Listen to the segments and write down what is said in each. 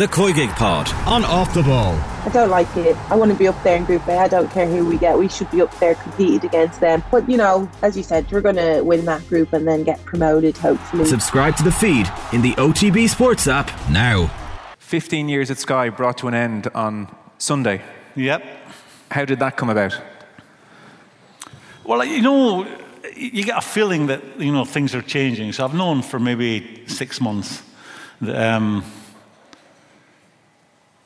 the Koi Gig Pod on Off the Ball. I don't like it. I want to be up there in Group A. I don't care who we get. We should be up there competing against them. But, you know, as you said, we're going to win that group and then get promoted, hopefully. Subscribe to the feed in the OTB Sports app now. 15 years at Sky brought to an end on Sunday. Yep. How did that come about? Well, you know, you get a feeling that, you know, things are changing. So I've known for maybe six months that um,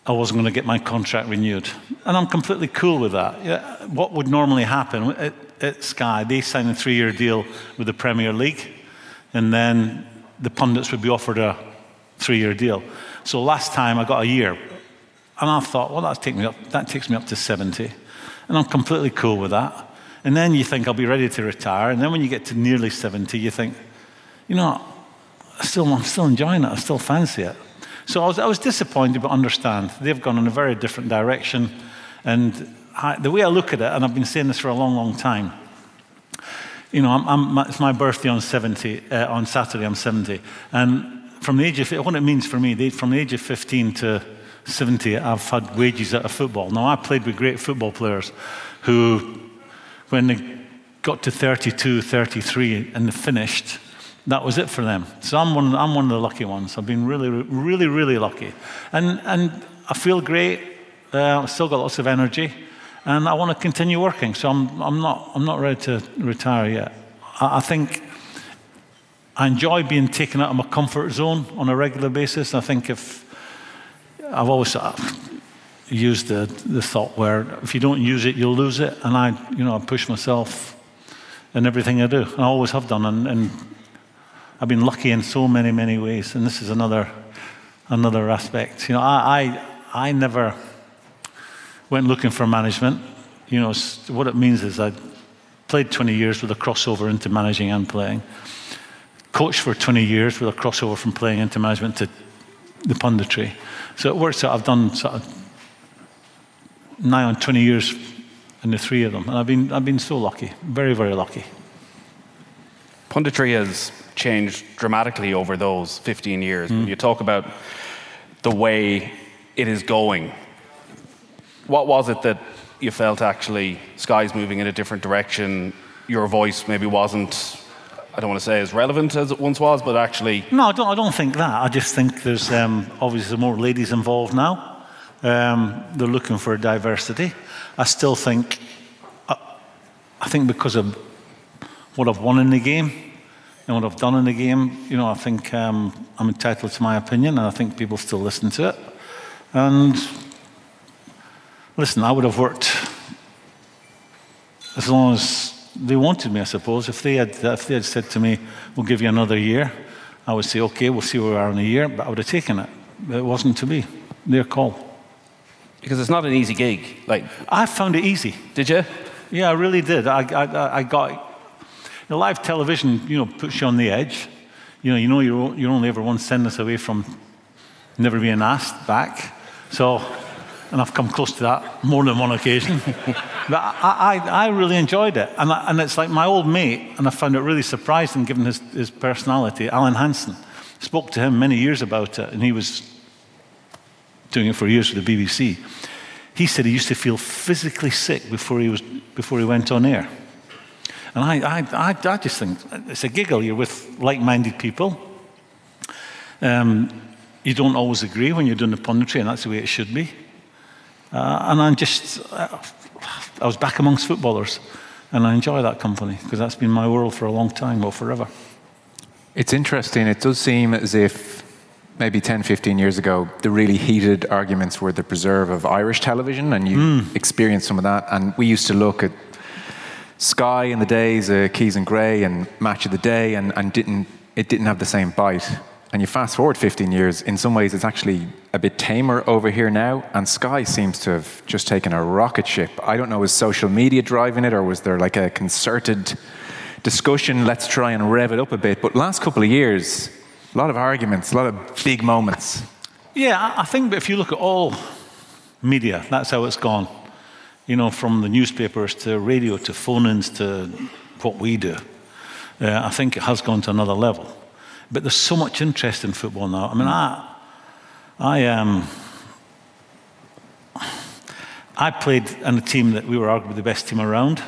I wasn't going to get my contract renewed. And I'm completely cool with that. Yeah, what would normally happen at, at Sky, they sign a three year deal with the Premier League, and then the pundits would be offered a three year deal. So last time I got a year. And I thought, well, that takes me up, that takes me up to 70. And I'm completely cool with that. And then you think, I'll be ready to retire. And then when you get to nearly 70, you think, you know, I still, I'm still enjoying it. I still fancy it. So I was, I was disappointed, but understand. They've gone in a very different direction. And I, the way I look at it, and I've been saying this for a long, long time, you know, I'm, I'm, it's my birthday on 70, uh, on Saturday, I'm 70. And from the age of, what it means for me, from the age of 15 to 70, I've had wages out of football. Now, I played with great football players who, when they got to 32, 33, and they finished, that was it for them. So I'm one, I'm one of the lucky ones. I've been really, really, really lucky. And, and I feel great. Uh, I've still got lots of energy. And I want to continue working. So I'm, I'm, not, I'm not ready to retire yet. I, I think I enjoy being taken out of my comfort zone on a regular basis. I think if I've always used the, the thought where if you don't use it, you'll lose it. And I, you know, I push myself in everything I do. I always have done. And, and I've been lucky in so many, many ways. And this is another, another aspect. You know, I, I, I never went looking for management. You know, what it means is I played 20 years with a crossover into managing and playing. Coached for 20 years with a crossover from playing into management to the punditry. So it works out. I've done sort of nigh on 20 years in the three of them. And I've been, I've been so lucky, very, very lucky. Punditry has changed dramatically over those 15 years. Mm. When you talk about the way it is going, what was it that you felt actually Sky's moving in a different direction? Your voice maybe wasn't, I don't want to say as relevant as it once was, but actually. No, I don't, I don't think that. I just think there's um, obviously more ladies involved now. Um, they're looking for diversity. I still think, I, I think because of what I've won in the game and what I've done in the game, you know, I think um, I'm entitled to my opinion and I think people still listen to it. And listen, I would have worked as long as they wanted me, I suppose. If they had, if they had said to me, we'll give you another year, I would say, okay, we'll see where we are in a year, but I would have taken it. But it wasn't to be. Their call. Because it's not an easy gig. Like I found it easy. Did you? Yeah, I really did. I, I, I got know, live television. You know, puts you on the edge. You know, you know you're, you're only ever one sentence away from never being asked back. So and I've come close to that more than one occasion. but I, I, I, really enjoyed it. And, I, and it's like my old mate, and I found it really surprising given his, his personality, Alan Hansen. Spoke to him many years about it, and he was doing it for years with the BBC. He said he used to feel physically sick before he, was, before he went on air. And I, I, I, I just think it's a giggle. You're with like minded people. Um, you don't always agree when you're doing the punditry, and that's the way it should be. Uh, and I'm just, uh, I was back amongst footballers. And I enjoy that company because that's been my world for a long time, well, forever. It's interesting. It does seem as if maybe 10, 15 years ago, the really heated arguments were the preserve of Irish television, and you mm. experienced some of that. And we used to look at Sky in the days, uh, Keys and Gray, and Match of the Day, and, and didn't, it didn't have the same bite. And you fast forward 15 years, in some ways it's actually a bit tamer over here now, and Sky seems to have just taken a rocket ship. I don't know, was social media driving it, or was there like a concerted discussion, let's try and rev it up a bit? But last couple of years, a lot of arguments, a lot of big moments. Yeah, I think if you look at all media, that's how it's gone. You know, from the newspapers to radio to phone ins to what we do. Uh, I think it has gone to another level. But there's so much interest in football now. I mean, I, I um, I played in a team that we were arguably the best team around.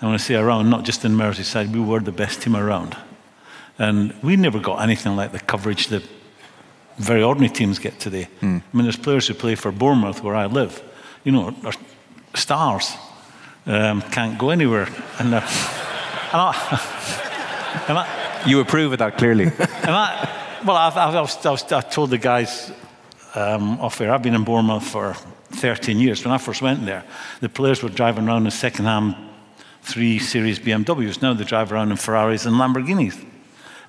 And when I say around, not just in Merseyside, we were the best team around. And we never got anything like the coverage that very ordinary teams get today. Mm. I mean, there's players who play for Bournemouth, where I live, you know, stars, um, can't go anywhere. And, uh, and, I, and I, you approve of that clearly. And I, well, I've, I've, I've, I've told the guys um, off air, I've been in Bournemouth for 13 years. When I first went there, the players were driving around in second-hand three Series BMWs. Now they drive around in Ferraris and Lamborghinis.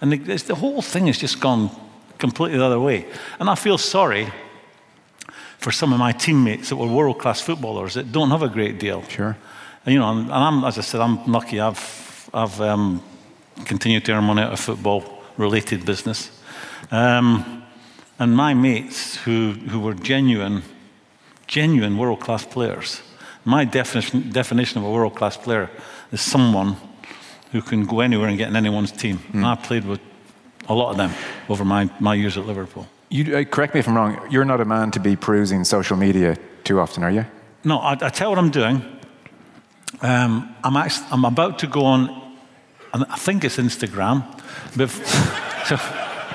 And the, the whole thing has just gone completely the other way. And I feel sorry for some of my teammates that were world class footballers that don't have a great deal. Sure. And, you know, and I'm, as I said, I'm lucky. I've, I've um, continued to earn money out of football related business. Um, and my mates who, who were genuine, genuine world class players, my definition, definition of a world class player is someone who can go anywhere and get in anyone's team. Mm. And I played with a lot of them over my, my years at Liverpool. You, uh, correct me if I'm wrong, you're not a man to be perusing social media too often, are you? No, I, I tell what I'm doing. Um, I'm, actually, I'm about to go on, I think it's Instagram. But, so,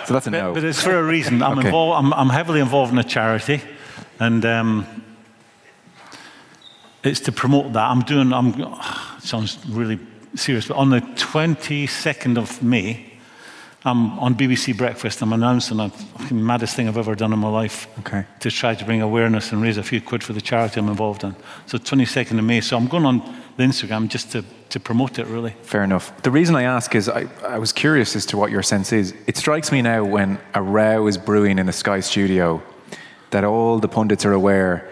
so that's a no. But, it's for a reason. I'm, okay. involved, I'm, I'm, heavily involved in a charity, and um, it's to promote that. I'm doing, I'm, sounds really serious, but on the 22nd of May, I'm on BBC Breakfast. I'm announcing the maddest thing I've ever done in my life okay. to try to bring awareness and raise a few quid for the charity I'm involved in. So 22nd of May. So I'm going on the Instagram just to, to promote it, really. Fair enough. The reason I ask is I, I was curious as to what your sense is. It strikes me now when a row is brewing in a Sky studio that all the pundits are aware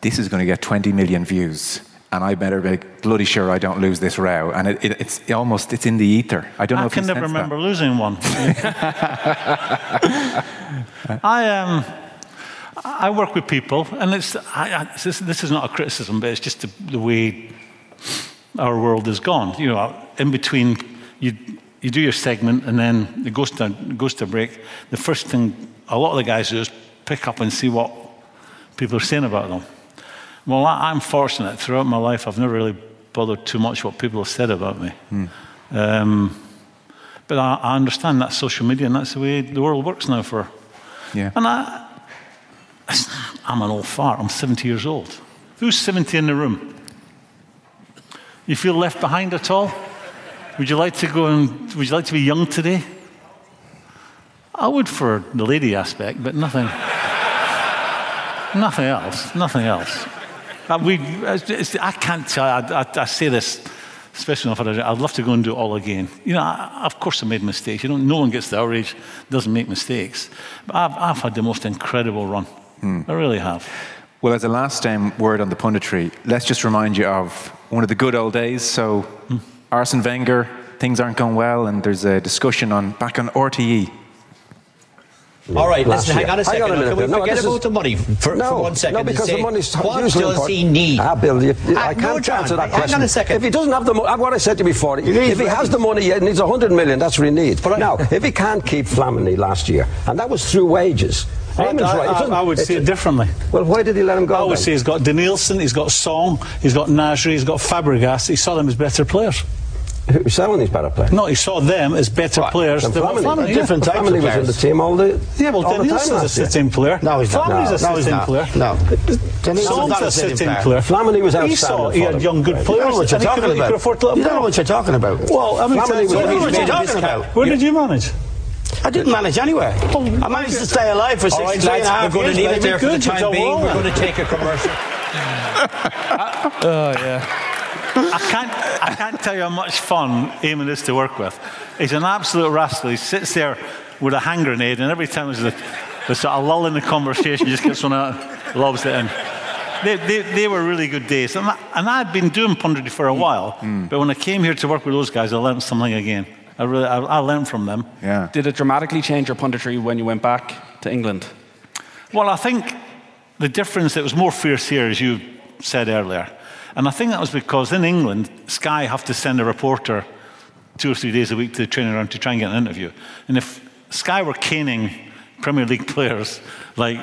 this is going to get 20 million views and I better be bloody sure I don't lose this row. And it, it, it's almost it's in the ether. I don't know. I can never remember that. losing one. I um, I work with people, and it's I, I, this, this, is not a criticism, but it's just the, the, way our world has gone. You know, in between you you do your segment, and then it goes to it goes to break. The first thing a lot of the guys do is pick up and see what people are saying about them. Well, I'm fortunate. Throughout my life, I've never really bothered too much what people have said about me. Mm. Um, but I, I, understand that's social media, and that's the way the world works now for. Yeah. And I, I'm an old fart. I'm 70 years old. Who's 70 in the room? You feel left behind at all? Would you like to go and would you like to be young today? I would for the lady aspect, but nothing. nothing else. Nothing else. We, I can't tell I, I, I say this, especially I, I'd love to go and do it all again. You know, I, of course I made mistakes. You know, no one gets to our age doesn't make mistakes. But I've, I've had the most incredible run. Hmm. I really have. Well, as a last um, word on the punditry, let's just remind you of one of the good old days. So, hmm. Arsene Wenger, things aren't going well, and there's a discussion on back on RTE all right, listen, hang on a second. Hang on a Can we forget no, about is, the money for, no, for one second? No, because say, the money's what does important. he need? Ah, Bill, you, uh, I can't no, answer that hang question. on a second. If he doesn't have the money, what I said to you before, if he has the money, he needs 100 million, that's what he needs. But now, if he can't keep Flamini last year, and that was through wages, I, I, I, would see it differently. Well, why did he let him go? I would then? say he's got Denilson, he's got Song, he's got Nasri, he's got Fabregas. He saw them as better players. Who selling these better players? No, he saw them as better right. players than Flamini. Flamini. Yeah. Different types Flamini was in the team all the Yeah, well, Denilson's a sitting player. No, he's not. Flamini's no, a sitting player. No. Denilson's a sitting player. Flamini was outstanding. He saw he had young, good players. You don't know what you're talking about. You don't know what you're talking about. Well, I mean, Flamini was what you're talking about. Where did you manage? I didn't manage anywhere. I managed to stay alive for 63 right, and a half We're going to leave it there for the time being. We're going to take a commercial. oh, yeah. I can't, I can't tell you how much fun Eamon is to work with. He's an absolute rascal. He sits there with a hand grenade, and every time there's a, there's sort of lull in the conversation, he just gets one out, lobs it in. They, they, they, were really good days. And, I, and I'd been doing punditry for a while, mm. but when I came here to work with those guys, I learned something again. I, really, I, I learned from them. Yeah. Did it dramatically change your punditry when you went back to England? Well, I think the difference, it was more fierce here, as you said earlier. And I think that was because in England, Sky have to send a reporter two or three days a week to the training ground to try and get an interview. And if Sky were caning Premier League players like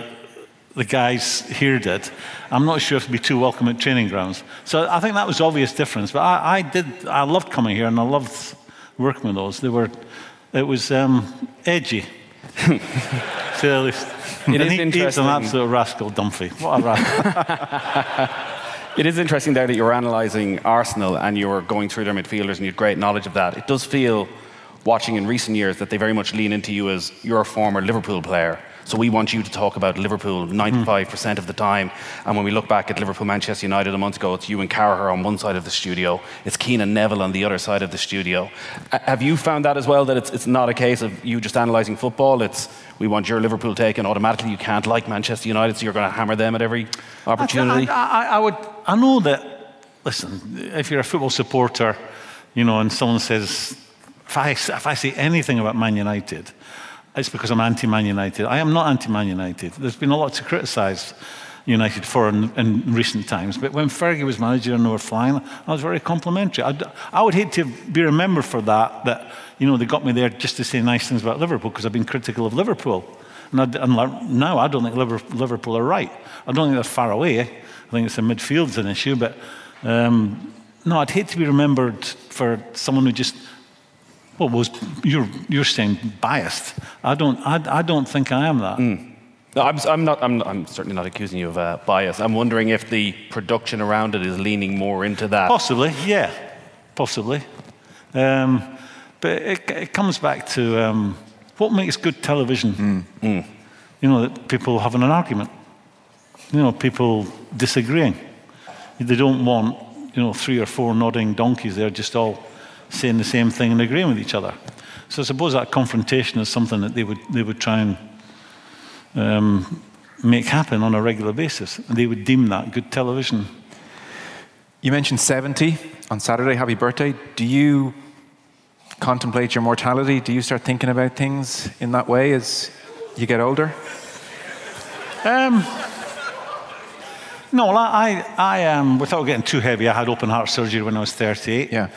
the guys here did, I'm not sure if it'd be too welcome at training grounds. So I think that was obvious difference. But I, I did, I loved coming here and I loved working with those. They were, it was um, edgy. say the least. It is he, interesting. He's an absolute rascal, Dunphy. What a rascal. It is interesting there that you're analysing Arsenal and you're going through their midfielders and you had great knowledge of that. It does feel, watching in recent years, that they very much lean into you as you're a former Liverpool player. So we want you to talk about Liverpool 95% of the time. And when we look back at Liverpool Manchester United a month ago, it's you and Carragher on one side of the studio, it's Keane and Neville on the other side of the studio. Uh, have you found that as well, that it's, it's not a case of you just analysing football? It's we want your Liverpool take, and automatically you can't like Manchester United, so you're going to hammer them at every opportunity? I, I, I would, I know that, listen, if you're a football supporter, you know, and someone says, if I, if I say anything about Man United, it's because I'm anti Man United. I am not anti Man United. There's been a lot to criticise United for in, in, recent times. But when Fergie was manager and they were flying, I was very complimentary. I'd, I would hate to be remembered for that, that, you know, they got me there just to say nice things about Liverpool because I've been critical of Liverpool. And, I, and now I don't think Liverpool are right. I don't think they're far away. I think it's the midfield's an issue. But um, no, I'd hate to be remembered for someone who just well, was you're you're saying biased. I don't I, I don't think I am that. Mm. No, I'm, I'm, not, I'm, I'm, certainly not accusing you of uh, bias. I'm wondering if the production around it is leaning more into that. Possibly, yeah, possibly. Um, but it, it, comes back to um, what makes good television. Mm. Mm. You know, that people having an argument. You know, people disagreeing. They don't want, you know, three or four nodding donkeys there just all saying the same thing and agreeing with each other. So I suppose that confrontation is something that they would, they would try and um, make happen on a regular basis. And they would deem that good television. You mentioned 70 on Saturday. Happy birthday. Do you contemplate your mortality? Do you start thinking about things in that way as you get older? Um, no, well, I, I um, without getting too heavy, I had open heart surgery when I was 38. Yeah.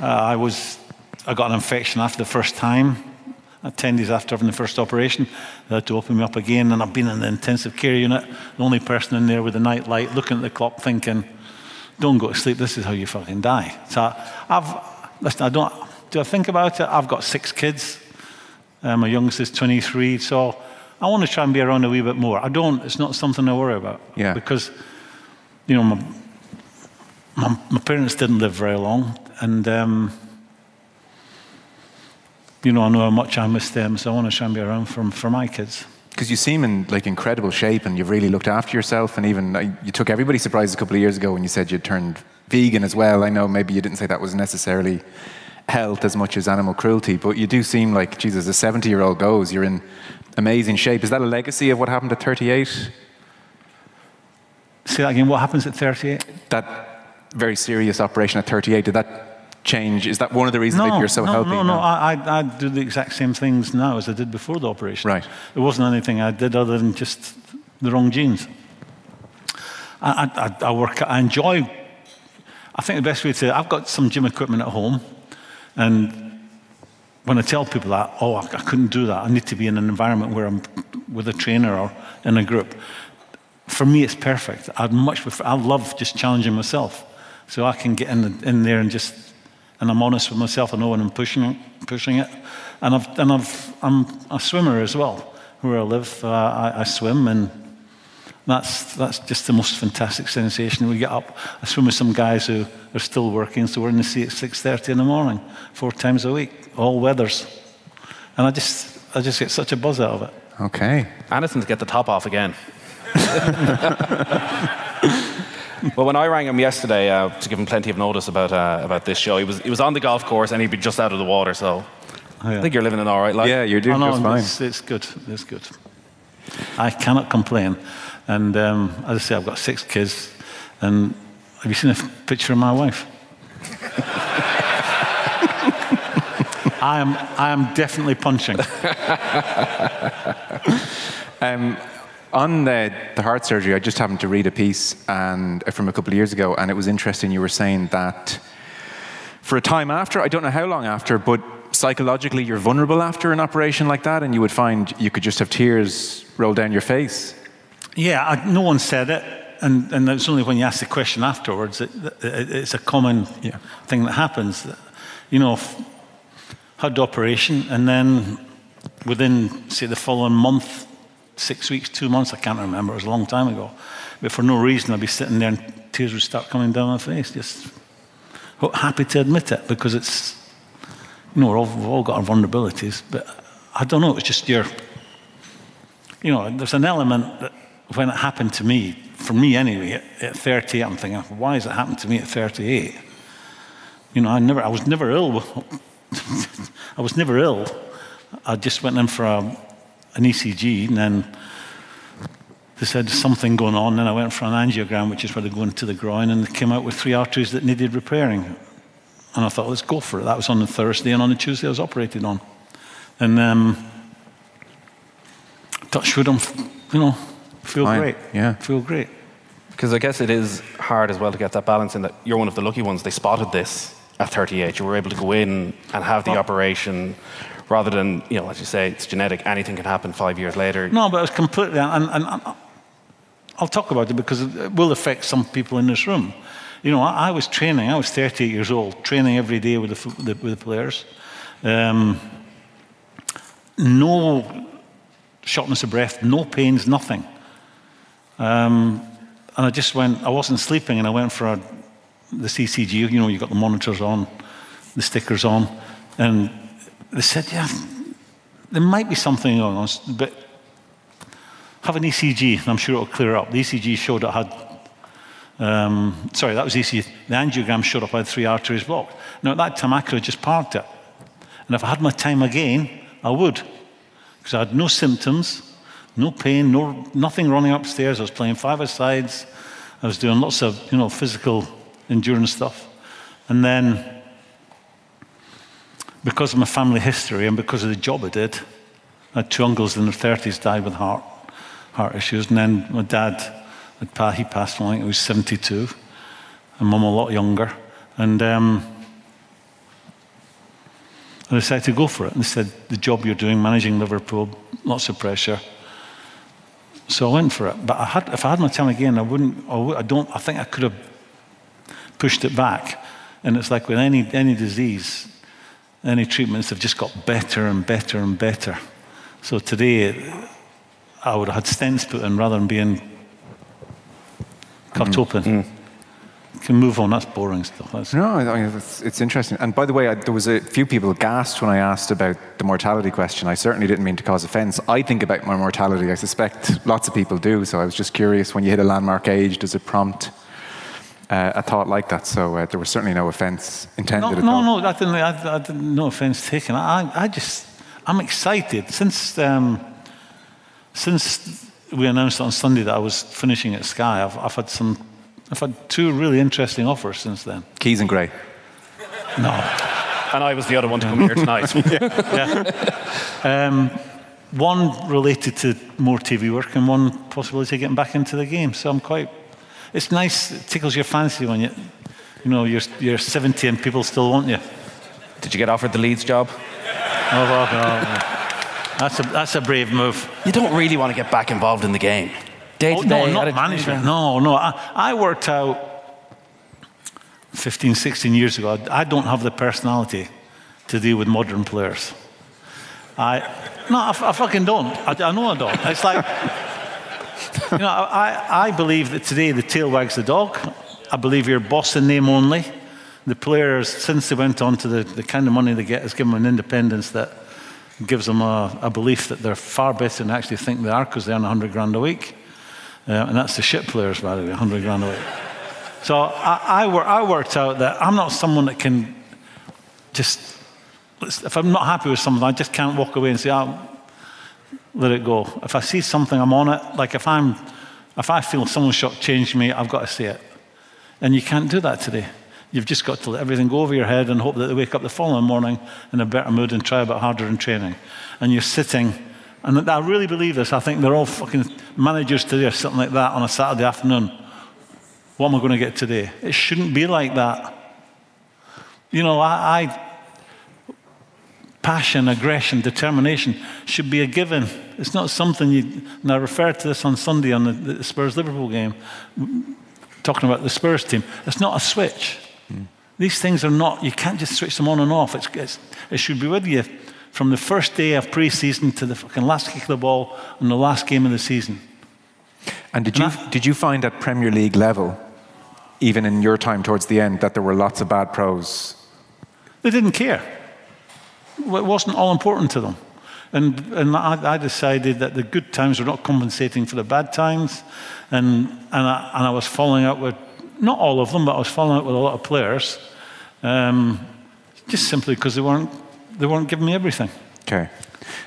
Uh, I was, I got an infection after the first time. 10 days after having the first operation, they had to open me up again, and I've been in the intensive care unit, the only person in there with a night light, looking at the clock, thinking, "Don't go to sleep. This is how you fucking die." So I've, listen, I don't. Do I think about it? I've got six kids. Uh, my youngest is 23, so I want to try and be around a wee bit more. I don't. It's not something I worry about. Yeah. Because, you know, my my, my parents didn't live very long, and. Um, you know, I know how much I miss them, so I want to try and be around for, for my kids. Because you seem in like incredible shape, and you've really looked after yourself, and even uh, you took everybody surprised a couple of years ago when you said you'd turned vegan as well. I know maybe you didn't say that was necessarily health as much as animal cruelty, but you do seem like, Jesus, a 70 year old goes, you're in amazing shape. Is that a legacy of what happened at 38? Say that again, what happens at 38? That very serious operation at 38, did that change? Is that one of the reasons no, you're so no, healthy? No, no, no. I, I, do the exact same things now as I did before the operation. Right. There wasn't anything I did other than just the wrong genes. I, I, I work, I enjoy, I think the best way to say it, I've got some gym equipment at home, and when I tell people that, oh, I, I couldn't do that, I need to be in an environment where I'm with a trainer or in a group. For me, it's perfect. I'd much prefer, I love just challenging myself. So I can get in, in there and just and I'm honest with myself. I know when I'm pushing, pushing it. And, I've, and I've, I'm a swimmer as well. Where I live, uh, I, I, swim, and that's, that's just the most fantastic sensation. We get up, I swim with some guys who are still working, so we're in the sea at 6.30 in the morning, four times a week, all weathers. And I just, I just get such a buzz out of it. Okay. Anderson's get the top off again. well, when I rang him yesterday uh, to give him plenty of notice about uh, about this show, he was he was on the golf course and he'd be just out of the water. So oh, yeah. I think you're living an all right life. Yeah, you're doing oh, no, just fine. It's, it's, good. It's good. I cannot complain. And um, as I say, I've got six kids. And have you seen a picture of my wife? I am I am definitely punching. um, on the, the heart surgery, I just happened to read a piece and uh, from a couple of years ago, and it was interesting. You were saying that for a time after, I don't know how long after, but psychologically you're vulnerable after an operation like that, and you would find you could just have tears roll down your face? Yeah, I, no one said it, and, and it's only when you ask the question afterwards it, it, it's a common yeah. thing that happens. You know, had the operation, and then within, say, the following month, six weeks, two months, I can't remember, it was a long time ago, but for no reason I'd be sitting there and tears would start coming down my face. Just happy to admit it because it's, you know, all, we've all got our vulnerabilities, but I don't know, it's just your, you know, there's an element that when it happened to me, for me anyway, at, at 38, I'm thinking, why has it happened to me at 38? You know, I never, I was never ill. I was never ill. I just went in for a, an ECG and then they said something going on. Then I went for an angiogram, which is where they go into the groin, and they came out with three arteries that needed repairing. And I thought, let's go for it. That was on a Thursday, and on a Tuesday I was operated on. And um, touch wood, I'm, you know, feel Fine. great. Yeah, feel great. Because I guess it is hard as well to get that balance in that you're one of the lucky ones. They spotted this at 38. You were able to go in and have the oh. operation rather than, you know, as you say, it's genetic, anything can happen five years later. No, but it's completely, and, and, and I'll talk about it because it will affect some people in this room. You know, I, I was training, I was 38 years old, training every day with the, the with the players. Um, no shortness of breath, no pains, nothing. Um, and I just went, I wasn't sleeping, and I went for a, the CCG, you know, you got the monitors on, the stickers on, and they said, yeah, there might be something going on, but have an ECG, and I'm sure it'll clear up. The ECG showed it had, um, sorry, that was ECG. The angiogram showed up I had three arteries blocked. Now, at that time, I could have just parked it. And if I had my time again, I would. Because I had no symptoms, no pain, no, nothing running upstairs. I was playing five-a-sides. I was doing lots of, you know, physical endurance stuff. And then because of my family history and because of the job I did, I had two uncles in their 30s died with heart, heart issues. And then my dad, he passed when he was 72, and mum a lot younger. And um, I decided to go for it. And they said, the job you're doing, managing Liverpool, lots of pressure. So I went for it. But I had, if I had my time again, I wouldn't, I, would, I don't, I think I could have pushed it back. And it's like with any, any disease, any treatments have just got better and better and better. So today, I would have had stents put in rather than being cut mm. open. Mm. Can move on. That's boring stuff. That's no, I mean, it's, it's, interesting. And by the way, I, there was a few people gasped when I asked about the mortality question. I certainly didn't mean to cause offence. I think about my mortality. I suspect lots of people do. So I was just curious. When you hit a landmark age, does it prompt uh, a thought like that. So uh, there was certainly no offence intended. No, no, no, I didn't, I, I didn't, no offence taken. I, I just, I'm excited since um, since we announced on Sunday that I was finishing at Sky. I've, I've had some, I've had two really interesting offers since then. Keys and Gray. No. And I was the other one to come here tonight. yeah. yeah. Um, one related to more TV work and one possibility of getting back into the game. So I'm quite it's nice, it tickles your fancy when you, you know, you're, you're 70 and people still want you. Did you get offered the Leeds job? Oh, well, oh, no. That's a, that's a brave move. You don't really want to get back involved in the game. Day oh, to day. No, not management. No, no. I, I worked out 15, 16 years ago. I don't have the personality to deal with modern players. I, no, I, I fucking don't. I, I know I don't. It's like, you know, I, I believe that today the tail wags the dog. I believe you're boss in name only. The players, since they went on to the, the kind of money they get, has given them an independence that gives them a, a belief that they're far better than actually think they are because they earn 100 grand a week. Uh, and that's the shit players, by the way, 100 grand a week. So I, I, wor- I worked out that I'm not someone that can just, if I'm not happy with something, I just can't walk away and say, oh, let it go. If I see something, I'm on it. Like if I'm, if I feel someone's shot changed me, I've got to say it. And you can't do that today. You've just got to let everything go over your head and hope that they wake up the following morning in a better mood and try a bit harder in training. And you're sitting, and I really believe this. I think they're all fucking managers today or something like that on a Saturday afternoon. What am I going to get today? It shouldn't be like that. You know, I, I passion, aggression, determination should be a given. It's not something you. And I referred to this on Sunday on the, the Spurs Liverpool game, talking about the Spurs team. It's not a switch. Mm. These things are not, you can't just switch them on and off. It's, it's, it should be with you from the first day of pre season to the fucking last kick of the ball and the last game of the season. And did you, did you find at Premier League level, even in your time towards the end, that there were lots of bad pros? They didn't care. It wasn't all important to them. And, and I, I, decided that the good times were not compensating for the bad times. And, and, I, and I was falling out with, not all of them, but I was falling out with a lot of players, um, just simply because they weren't, they weren't giving me everything. Okay.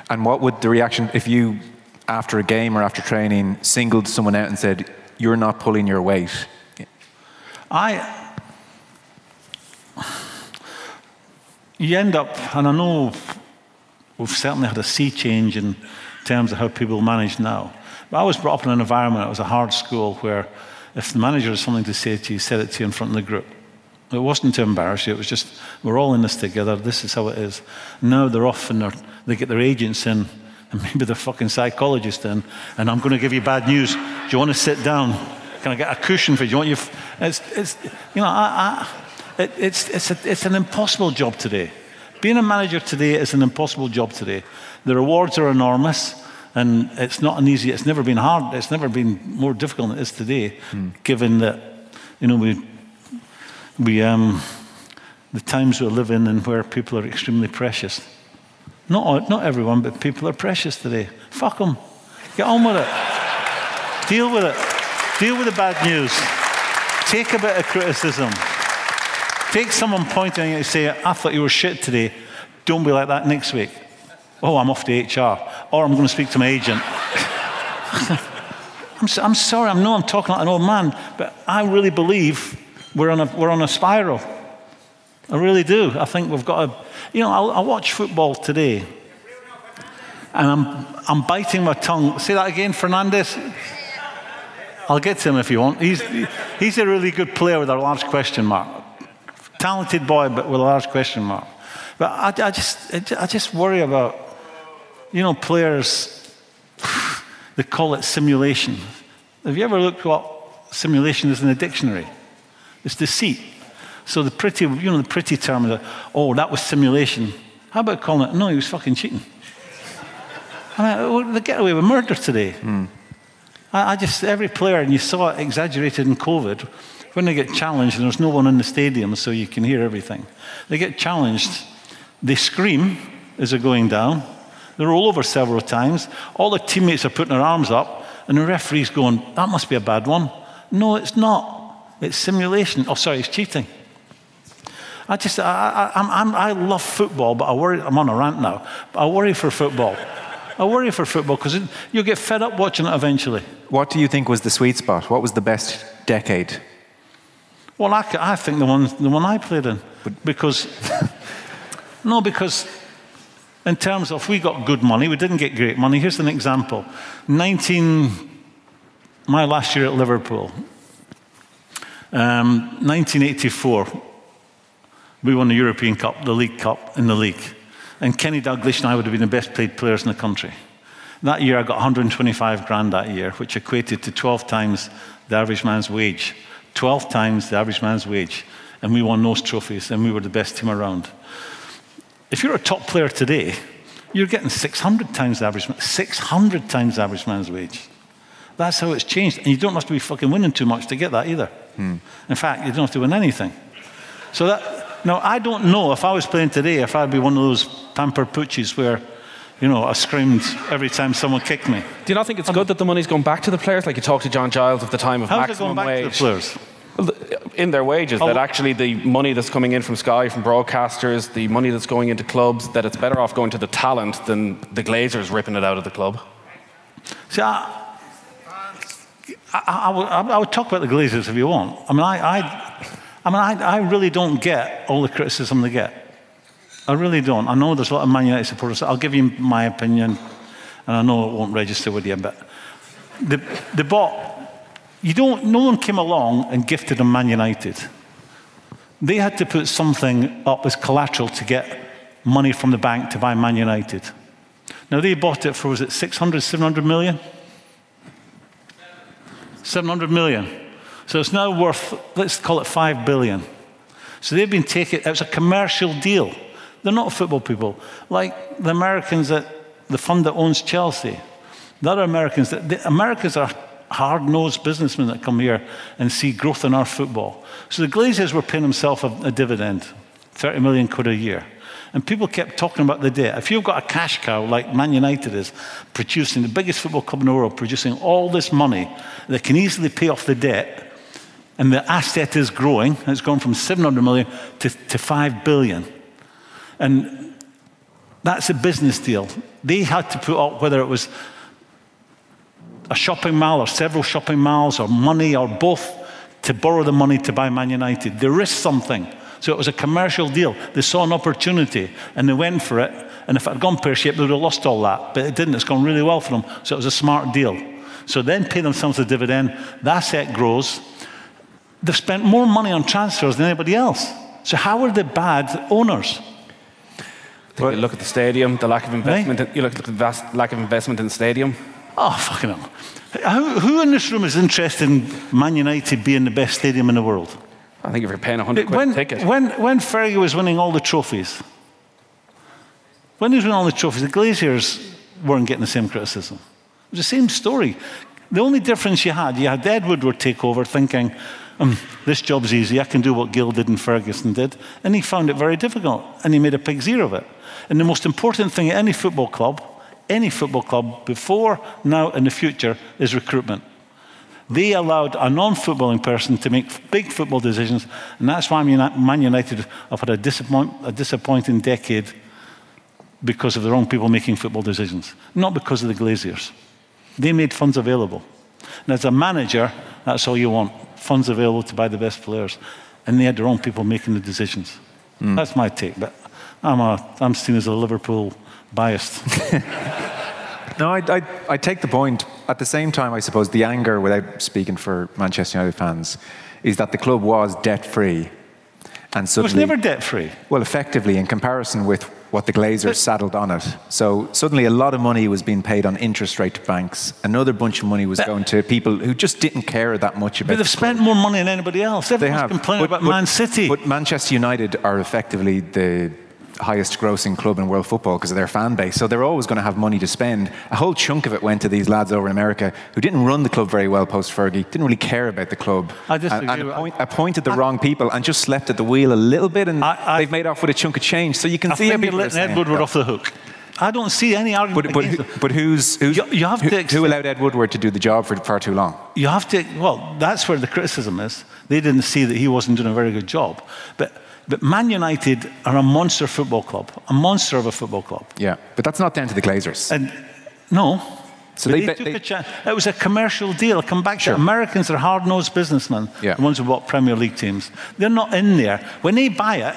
And what would the reaction, if you, after a game or after training, singled someone out and said, You're not pulling your weight? I. You end up, and I know we've certainly had a sea change in terms of how people manage now. But I was brought up in an environment, it was a hard school, where if the manager has something to say to you, said it to you in front of the group. It wasn't to embarrass you, it was just, we're all in this together, this is how it is. Now they're off and they're, they get their agents in, and maybe the fucking psychologist in, and I'm going to give you bad news. Do you want to sit down? Can I get a cushion for you? Do you want. F-? It's, it's, you know, I, I, it, it's, it's, a, it's an impossible job today. Being a manager today is an impossible job today. The rewards are enormous, and it's not an easy, it's never been hard, it's never been more difficult than it is today, mm. given that, you know, we, we, um, the times we live in and where people are extremely precious. Not, not everyone, but people are precious today. Fuck them. Get on with it. Deal with it. Deal with the bad news. Take a bit of criticism. Take someone pointing at you and say, I thought you were shit today. Don't be like that next week. Oh, I'm off to HR. Or I'm going to speak to my agent. I'm, so, I'm, sorry, I know I'm talking like an old man, but I really believe we're on a, we're on a spiral. I really do. I think we've got to, you know, I, I watch football today and I'm, I'm biting my tongue. Say that again, Fernandez. I'll get to him if you want. He's, he's a really good player with a large question mark talented boy, but with a large question mark. But I, I, just, I just worry about, you know, players, they call it simulation. Have you ever looked what simulation is in the dictionary? It's deceit. So the pretty, you know, the pretty term is, oh, that was simulation. How about calling it, no, he was fucking cheating. I mean, they get away with murder today. Mm. I, I just, every player, and you saw it exaggerated in COVID, when they get challenged and there's no one in the stadium so you can hear everything, they get challenged, they scream as they're going down, they roll over several times, all the teammates are putting their arms up, and the referee's going, That must be a bad one. No, it's not. It's simulation. Oh, sorry, it's cheating. I just, I, I, i love football, but I worry, I'm on a rant now, but I worry for football. I worry for football because you'll get fed up watching it eventually. What do you think was the sweet spot? What was the best decade well, I, I think the one, the one I played in. Because, no, because in terms of we got good money, we didn't get great money. Here's an example 19, my last year at Liverpool, um, 1984, we won the European Cup, the League Cup in the league. And Kenny Dalglish and I would have been the best paid players in the country. That year, I got 125 grand that year, which equated to 12 times the average man's wage. 12 times the average man's wage, and we won those trophies, and we were the best team around. If you're a top player today, you're getting 600 times the average, 600 times the average man's wage. That's how it's changed. And you don't have to be fucking winning too much to get that either. Hmm. In fact, you don't have to win anything. So that, now I don't know if I was playing today, if I'd be one of those pampered poochies where you know, I screamed every time someone kicked me. Do you not think it's good that the money's going back to the players? Like you talked to John Giles at the time of How's maximum it going back wage. To the players? in their wages, oh. that actually the money that's coming in from Sky, from broadcasters, the money that's going into clubs, that it's better off going to the talent than the Glazers ripping it out of the club? See, I, I, I, would, I would, talk about the Glazers if you want. I mean, I, I, I mean, I, really don't get all the criticism they get. I really don't. I know there's a lot of Man United supporters. I'll give you my opinion, and I know it won't register with you, but the, the bot, you don't, no one came along and gifted them Man United. They had to put something up as collateral to get money from the bank to buy Man United. Now they bought it for, was it 600, 700 million? 700 million. So it's now worth, let's call it 5 billion. So they've been taking, it was a commercial deal. They're not football people. Like the Americans that, the fund that owns Chelsea. The other Americans, the Americans are hard nosed businessmen that come here and see growth in our football. So the Glazers were paying themselves a, a dividend, 30 million quid a year. And people kept talking about the debt. If you've got a cash cow like Man United is, producing the biggest football club in the world, producing all this money that can easily pay off the debt, and the asset is growing, it's gone from 700 million to, to 5 billion. And that's a business deal. They had to put up whether it was a shopping mall or several shopping malls or money or both to borrow the money to buy Man United. They risked something. So it was a commercial deal. They saw an opportunity and they went for it. And if it had gone pear shaped, they would have lost all that. But it didn't. It's gone really well for them. So it was a smart deal. So then pay themselves a dividend. The asset grows. They've spent more money on transfers than anybody else. So how are they bad owners? Well, you look at the stadium, the lack of investment. Right? You look at the vast lack of investment in the stadium. Oh, fucking hell. Who, who in this room is interested in Man United being the best stadium in the world? I think if you're paying 100 quid when, a ticket. When, when Fergie was winning all the trophies, when he was winning all the trophies, the Glazers weren't getting the same criticism. It was the same story. The only difference you had, you had Ed Woodward take over thinking, um, this job's easy, I can do what Gill did and Ferguson did. And he found it very difficult, and he made a pig's ear of it. And the most important thing at any football club any football club before, now, in the future is recruitment. They allowed a non footballing person to make big football decisions, and that's why Man United have had a, disappoint, a disappointing decade because of the wrong people making football decisions, not because of the Glazers. They made funds available. And as a manager, that's all you want funds available to buy the best players. And they had the wrong people making the decisions. Mm. That's my take. But I'm, a, I'm seen as a Liverpool biased. no, I, I, I, take the point. At the same time, I suppose the anger, without speaking for Manchester United fans, is that the club was debt free. And suddenly, it was never debt free. Well, effectively, in comparison with what the Glazers saddled on it. So suddenly a lot of money was being paid on interest rate to banks. Another bunch of money was but, going to people who just didn't care that much about But they've spent more money than anybody else. Everyone's they have. complaining but, about Man City. But Manchester United are effectively the highest grossing club in world football because of their fan base. So they're always going to have money to spend. A whole chunk of it went to these lads over in America who didn't run the club very well post Fergie, didn't really care about the club. I just and, and appoint, appointed the I, wrong people and just slept at the wheel a little bit and I, they've made off with a chunk of change. So you can I see think you're letting Ed Woodward off the hook. I don't see any argument. But, but, but who's, who's you, you have who, to who allowed Ed Woodward to do the job for far too long? You have to. Well, that's where the criticism is. They didn't see that he wasn't doing a very good job. But but Man United are a monster football club, a monster of a football club. Yeah, but that's not down to the Glazers. And no. So they, they took they, a chance. It was a commercial deal. Come back sure. to Americans are hard-nosed businessmen, yeah. the ones who bought Premier League teams. They're not in there. When they buy it,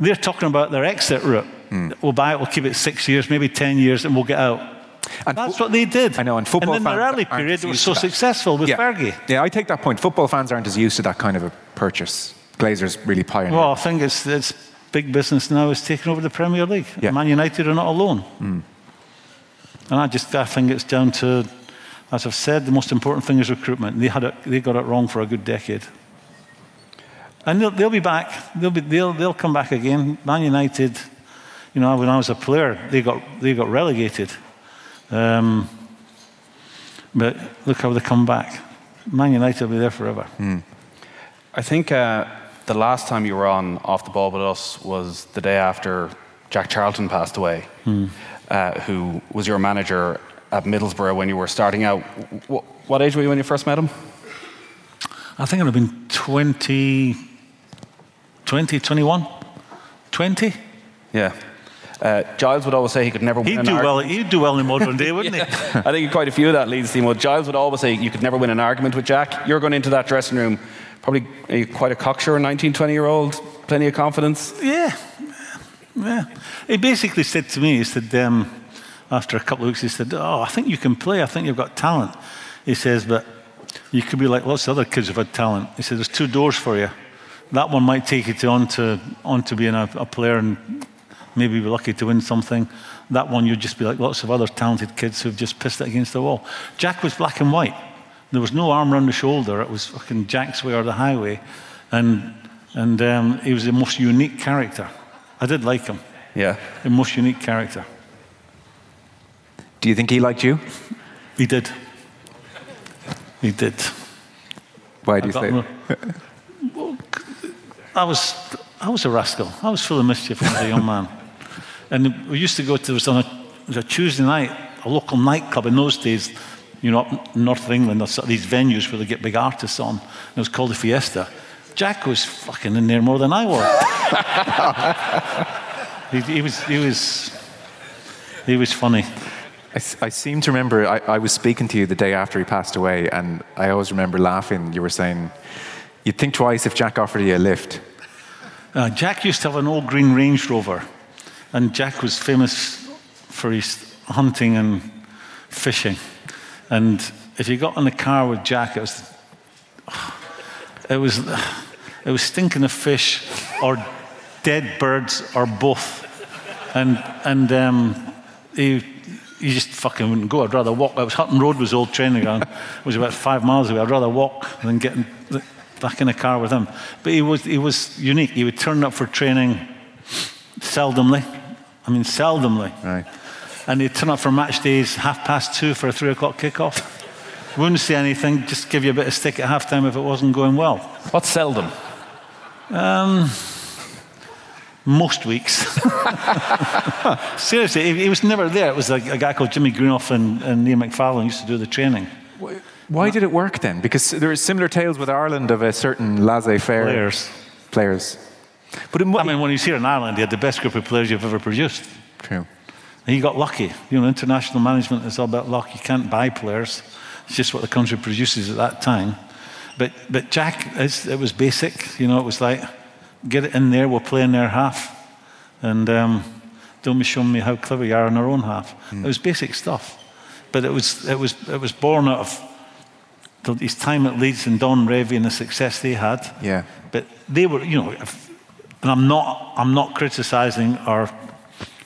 they're talking about their exit route. Mm. We'll buy it, we'll keep it six years, maybe 10 years, and we'll get out. And That's what they did. I know, and football and in their early period, it was so successful with yeah. Fergie. Yeah, I take that point. Football fans aren't as used to that kind of a purchase. Glazers really pioneered. Well, I think it's, it's big business now is taking over the Premier League. Yeah. Man United are not alone. Mm. And I just I think it's down to, as I've said, the most important thing is recruitment. They, had it, they got it wrong for a good decade. And they'll, they'll be back. They'll, be, they'll, they'll come back again. Man United, you know, when I was a player, they got, they got relegated. Um, but look how they come back. Man United will be there forever. Mm. I think uh, the last time you were on Off the Ball with us was the day after Jack Charlton passed away, mm. uh, who was your manager at Middlesbrough when you were starting out. What, what age were you when you first met him? I think it would have been 20, 20 21, 20. Yeah. Uh, Giles would always say he could never win he'd an do argument. well. He'd do well in modern day, wouldn't yeah. he? I think quite a few of that Leeds team. Well, Giles would always say you could never win an argument with Jack. You're going into that dressing room probably quite a cocksure 19, 20 year old, plenty of confidence. Yeah. Yeah. He basically said to me, he said, um, after a couple of weeks, he said, Oh, I think you can play. I think you've got talent. He says, But you could be like lots of other kids who've had talent. He said, There's two doors for you. That one might take you to on to, on to being a, a player, and maybe be lucky to win something. That one, you'd just be like lots of other talented kids who've just pissed it against the wall. Jack was black and white. There was no arm around the shoulder. It was fucking Jack's way or the highway. And, and um, he was the most unique character. I did like him. Yeah. The most unique character. Do you think he liked you? He did. He did. Why do you I say? got I was, I was a rascal. I was full of mischief as a young man. And we used to go to, there was on a, was a Tuesday night, a local nightclub in those days, you know, up north of England, there's these venues where they get big artists on. And it was called the Fiesta. Jack was fucking in there more than I was. he, he was, he was, he was funny. I seem to remember I, I was speaking to you the day after he passed away, and I always remember laughing. You were saying, you'd think twice if Jack offered you a lift. Uh, Jack used to have an old green Range Rover, and Jack was famous for his hunting and fishing. And if you got in the car with Jack, it was it was it was stinking of fish or dead birds or both. And and um, he you just fucking wouldn't go. I'd rather walk. I was Hutton Road was old training ground. It was about five miles away. I'd rather walk than get in, back in a car with him. But he was he was unique. He would turn up for training seldomly. I mean seldomly. Right. And he'd turn up for match days half past two for a three o'clock kickoff. Wouldn't say anything, just give you a bit of stick at halftime if it wasn't going well. What's seldom? Um, most weeks. Seriously, he, he was never there. It was like a guy called Jimmy Greenhalgh and, and Neil McFarlane used to do the training. Why did it work then? Because there are similar tales with Ireland of a certain laissez-faire Players. Players. But it, mu- I mean, when he was here in Ireland, he had the best group of players you've ever produced. true. And he got lucky. You know, international management is all about luck. You can't buy players. It's just what the country produces at that time. But, but Jack, it was basic. You know, it was like, get it in there, we'll play in their half. And um, don't be showing me how clever you are in our own half. It was basic stuff. But it was, it was, it was born out of the- his time at Leeds and Don Revie and the success they had. Yeah. But they were, you know, if, and I'm not, I'm not criticising or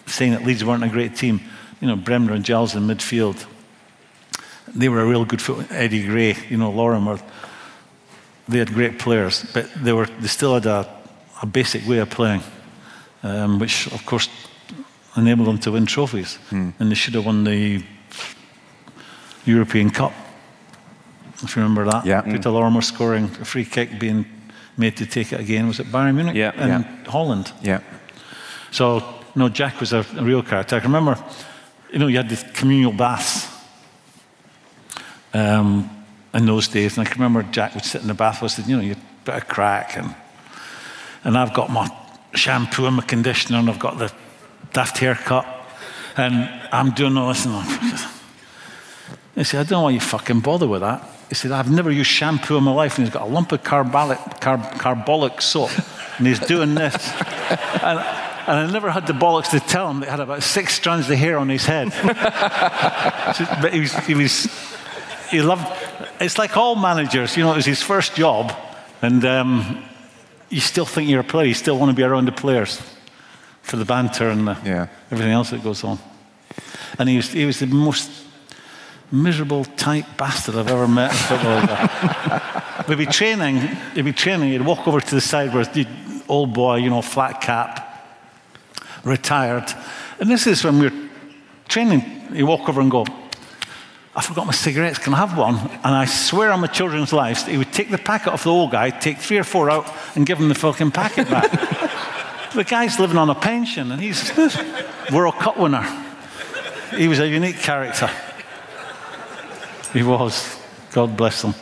saying that Leeds weren't a great team. You know, Bremner and Giles in midfield, they were a real good foot. Eddie Gray, you know, Lorimer, they had great players, but they were they still had a, a basic way of playing, um, which of course enabled them to win trophies. And they should have won the European Cup. If you remember that, Yeah. Peter Lorimer scoring a free kick, being made to take it again. Was it Bayern Munich? Yeah. And Yeah. Holland. Yeah. So, no, Jack was a, real character. I can remember, you know, you had the communal baths um, in those days, and I can remember Jack would sit in the bath and, you know, you bit of crack, and and I've got my shampoo and my conditioner, and I've got the daft haircut, and I'm doing all this, and I'm, he said, I don't know why you fucking bother with that. He said, I've never used shampoo in my life, and he's got a lump of carbolic, carb, carbolic soap, and he's doing this. and, and I never had the bollocks to tell him that he had about six strands of hair on his head. but he was, he was, he loved, it's like all managers, you know, it was his first job, and um, you still think you're a player, you still want to be around the players for the banter and the, Yeah. everything else that goes on. And he was, he was the most miserable, tight bastard I've ever met in football. We'd be training, he'd be training, he'd walk over to the side where the old boy, you know, flat cap, retired. And this is when we we're training, he'd walk over and go, I forgot my cigarettes, can I have one? And I swear on my children's lives, he would take the packet off the old guy, take three or four out, and give him the fucking packet back. the guy's living on a pension, and he's World Cup winner. He was a unique character. He was. God bless him.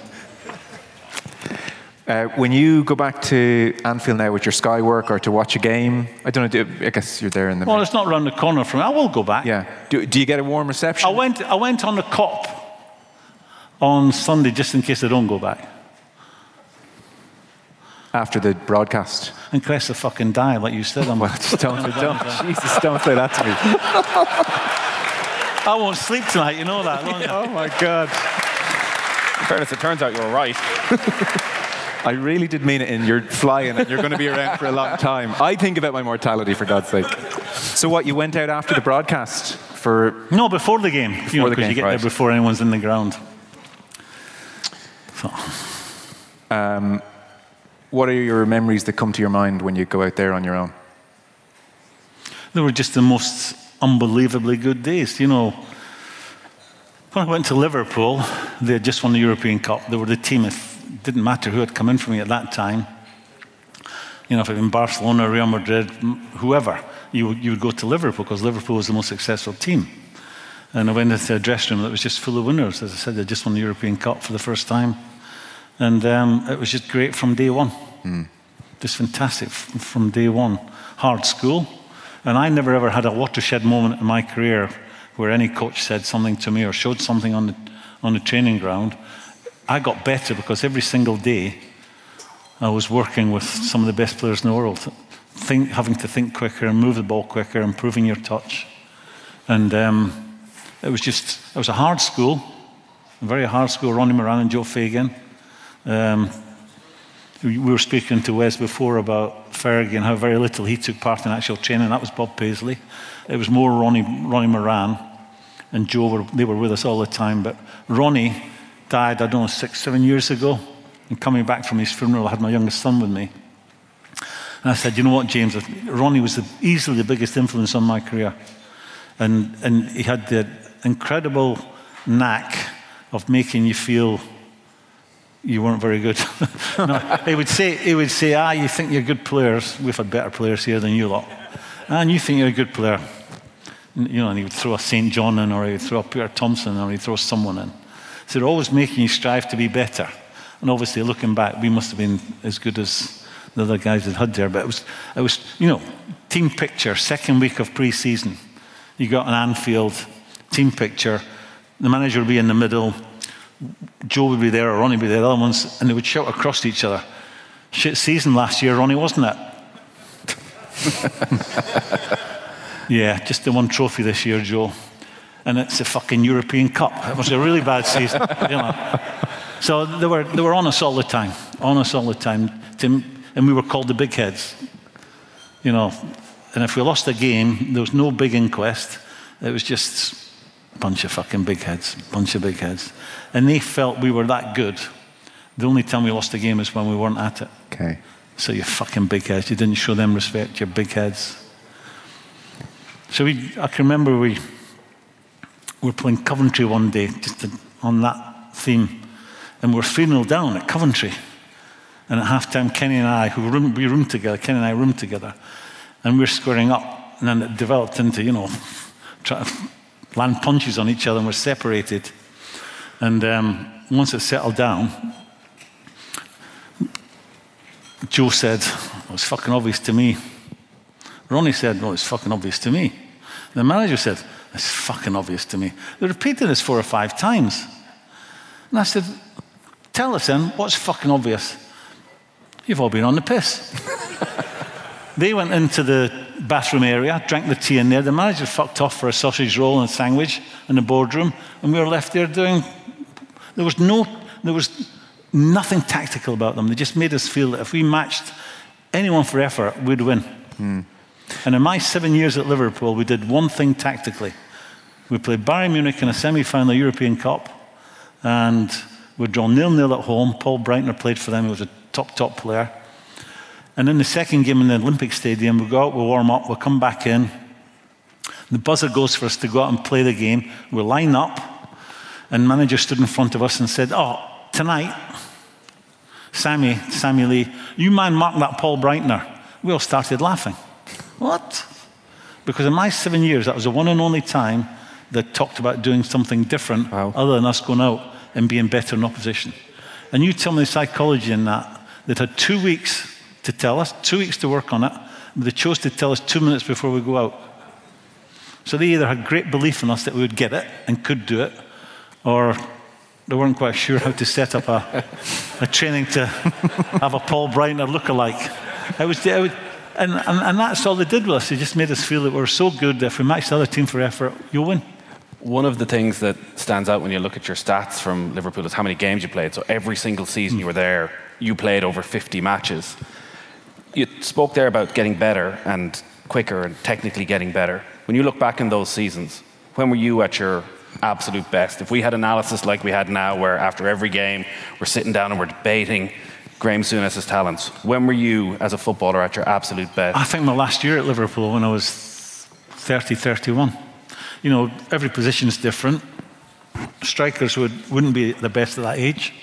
Uh, when you go back to Anfield now with your Sky work or to watch a game, I don't know. Do, I guess you're there in the. Well, it's not round the corner from me. I will go back. yeah. Do, do you get a warm reception? I went, I went on the Kop on Sunday just in case I don't go back. after the broadcast. And Crest the fucking die, like you said. I'm, Well, just don't, don't, Jesus, don't say that to me. I won't sleep tonight, you know that. don't you? Oh my God. In fairness, it turns out you were right. I really did mean it in you're flying and you're going to be around for a long time. I think about my mortality, for God's sake. So what? You went out after the broadcast for? No, before the game. Before you know, the game, you get right. there before anyone's in the ground. So. Um, what are your memories that come to your mind when you go out there on your own? They were just the most unbelievably good days. You know, when I went to Liverpool, they had just won the European Cup. They were the team. It didn't matter who had come in for me at that time. You know, if it had been Barcelona, Real Madrid, whoever, you would, you would go to Liverpool because Liverpool was the most successful team. And I went into a dressing room that was just full of winners. As I said, they just won the European Cup for the first time. And um, it was just great from day one. Mm. Just fantastic from day one. Hard school. And I never ever had a watershed moment in my career where any coach said something to me or showed something on the, on the training ground. I got better because every single day I was working with some of the best players in the world, think, having to think quicker and move the ball quicker, improving your touch. And um, it was just, it was a hard school, a very hard school. Ronnie Moran and Joe Fagan. Um, we were speaking to Wes before about Fergie and how very little he took part in actual training. That was Bob Paisley. It was more Ronnie, Ronnie Moran and Joe. Were, they were with us all the time. But Ronnie died, I don't know, six, seven years ago. And coming back from his funeral, I had my youngest son with me. And I said, you know what, James? Ronnie was the, easily the biggest influence on my career. And, and he had the incredible knack of making you feel you weren't very good. no, he would say, he would say, ah, you think you're good players. We've had better players here than you lot. And you think you're a good player. You know, and he would throw a St. John in, or he would throw a Peter Thompson, or he'd throw someone in. So they're always making you strive to be better. And obviously, looking back, we must have been as good as the other guys had had there. But it was, it was you know, team picture, second week of pre season. You got an Anfield, team picture. The manager would be in the middle Joe would be there or Ronnie would be there, the other ones, and they would shout across to each other. Shit season last year, Ronnie, wasn't it? yeah, just the one trophy this year, Joe. And it's a fucking European Cup. It was a really bad season. you know. So they were, they were on us all the time, on us all the time. And we were called the big heads. You know, and if we lost a game, there was no big inquest. It was just a bunch of fucking big heads, bunch of big heads and they felt we were that good. The only time we lost a game is when we weren't at it. Okay. So you fucking big heads. You didn't show them respect. You're big heads. So we, I can remember we were playing Coventry one day, just on that theme, and we're 3 0 down at Coventry. And at halftime, Kenny and I, who room, we roomed together, Kenny and I roomed together, and we are squaring up. And then it developed into, you know, trying to land punches on each other, and we're separated. And um, once it settled down, Joe said, It was fucking obvious to me. Ronnie said, Well, it's fucking obvious to me. The manager said, It's fucking obvious to me. They repeated this four or five times. And I said, Tell us then, what's fucking obvious? You've all been on the piss. they went into the bathroom area, drank the tea in there. The manager fucked off for a sausage roll and a sandwich in the boardroom, and we were left there doing there was, no, there was nothing tactical about them. They just made us feel that if we matched anyone for effort, we'd win. Mm. And in my seven years at Liverpool, we did one thing tactically. We played Bayern Munich in a semi final European Cup, and we'd drawn nil nil at home. Paul Breitner played for them, he was a top, top player. And in the second game in the Olympic Stadium, we go out, we warm up, we come back in. The buzzer goes for us to go out and play the game. We line up, and manager stood in front of us and said, Oh, tonight, Sammy, Sammy Lee, you man mark that Paul Breitner. We all started laughing. What? Because in my seven years, that was the one and only time that talked about doing something different wow. other than us going out and being better in opposition. And you tell me the psychology in that, that had two weeks to tell us, two weeks to work on it, but they chose to tell us two minutes before we go out. So they either had great belief in us that we would get it and could do it, or they weren't quite sure how to set up a, a training to have a Paul Breitner look-alike. It was, it was and, and, and, that's all they did with us. They just made us feel that we were so good that if we match the other team for effort, you'll win. One of the things that stands out when you look at your stats from Liverpool is how many games you played. So every single season mm. you were there, you played over 50 matches. You spoke there about getting better, and quicker and technically getting better. When you look back in those seasons, when were you at your absolute best? If we had analysis like we had now, where after every game we're sitting down and we're debating Graeme Souness's talents, when were you as a footballer at your absolute best? I think my last year at Liverpool when I was 30, 31. You know, every position is different. Strikers would, wouldn't be the best at that age,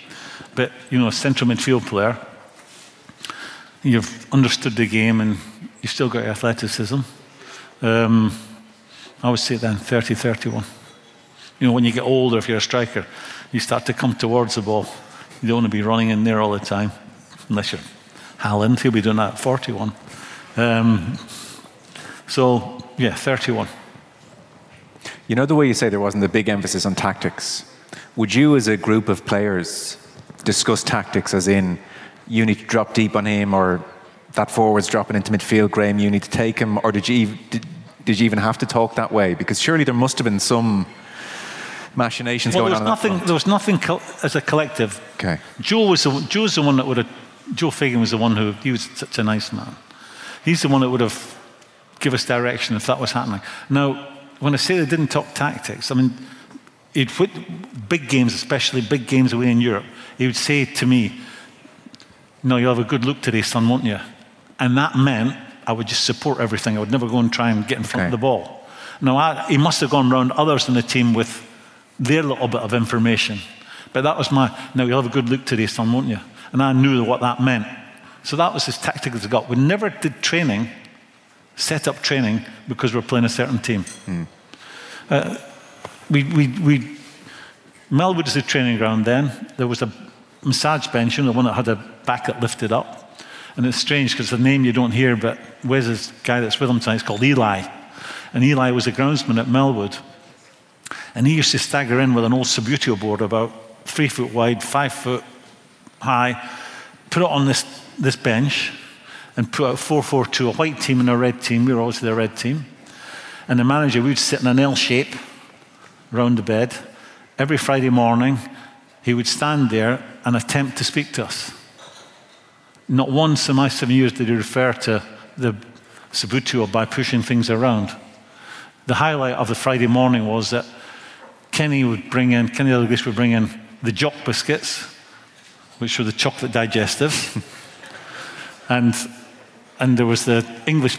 but, you know, a central midfield player, you've understood the game and you've still got athleticism. Um, I would say then 30, 31. You know, when you get older, if you're a striker, you start to come towards the ball. You don't want to be running in there all the time, unless you're Haaland. He'll be doing that at 41. Um, so, yeah, 31. You know the way you say there wasn't a big emphasis on tactics? Would you, as a group of players, discuss tactics as in you need to drop deep on him or that forward's dropping into midfield, Graeme, you need to take him? Or did you, did, did you even have to talk that way? Because surely there must have been some machinations well, going there was on. Nothing, there was nothing co- as a collective. Okay. Joe was the, Joe was the one that would have, Joe Fagan was the one who, he was such a nice man. He's the one that would have give us direction if that was happening. Now, when I say they didn't talk tactics, I mean, he'd put big games, especially big games away in Europe, he would say to me, No, you'll have a good look today, son, won't you? And that meant I would just support everything. I would never go and try and get in front Okay. of the ball. Now, I, he must have gone round others in the team with their little bit of information. But that was my, now you'll have a good look today, son, won't you? And I knew what that meant. So that was as tactical as it got. We never did training, set up training, because we're playing a certain team. Uh, we, we, we, Melwood is a training ground then. There was a massage bench, you know, the one that had a back that lifted up. And it's strange because the name you don't hear, but where's this guy that's with him tonight is called Eli. And Eli was a groundsman at Melwood. And he used to stagger in with an old Subbuteo board about three foot wide, five foot high, put it on this, this bench, and put out 4 4 2, a white team and a red team. We were always the red team. And the manager, we'd sit in an L shape round the bed. Every Friday morning, he would stand there and attempt to speak to us. Not once in my seven years did he refer to the Subbuteo by pushing things around. The highlight of the Friday morning was that Kenny would bring in, Kenny Dalglish would bring in the Jock biscuits, which were the chocolate digestives. and, and there was the English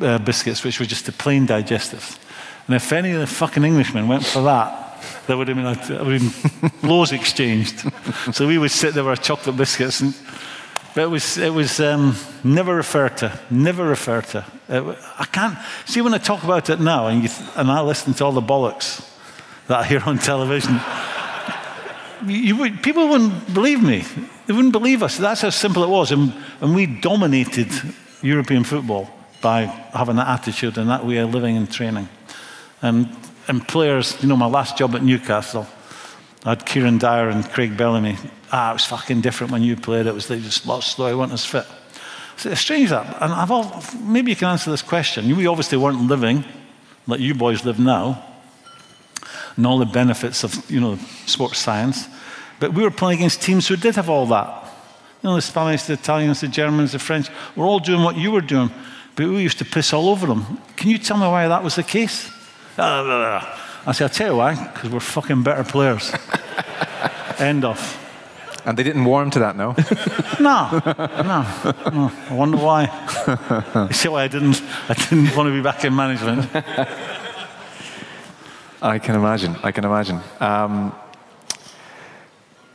uh, biscuits, which were just the plain digestives. And if any of the fucking Englishmen went for that, there would have been, a, would have been blows exchanged. so we would sit there with our chocolate biscuits and but it was, it was um, never referred to, never referred to. It I can't, see when I talk about it now and, you and I listen to all the bollocks that I hear on television, you, would, people wouldn't believe me. They wouldn't believe us. That's how simple it was. And, and we dominated European football by having that attitude and that way of living and training. And, and players, you know, my last job at Newcastle, I had Kieran Dyer and Craig Bellamy. Ah, it was fucking different when you played. It was they just lost slow. I weren't as fit. So it's strange that, and I've all, maybe you can answer this question. We obviously weren't living like you boys live now, and all the benefits of you know sports science, but we were playing against teams who did have all that. You know, the Spanish, the Italians, the Germans, the French. We're all doing what you were doing, but we used to piss all over them. Can you tell me why that was the case? I said, I'll tell you why, because we're fucking better players. End of. And they didn't warm to that, no? No, no, no. I wonder why. You see why I didn't, I didn't want to be back in management. I can imagine. I can imagine. Um,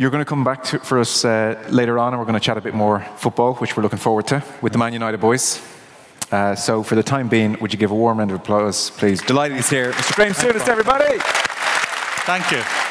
you're going to come back to, for us uh, later on, and we're going to chat a bit more football, which we're looking forward to, with the Man United boys. Uh, so, for the time being, would you give a warm round of applause, please? Delighted he's here. Mr. Graeme Souness, everybody. Thank you.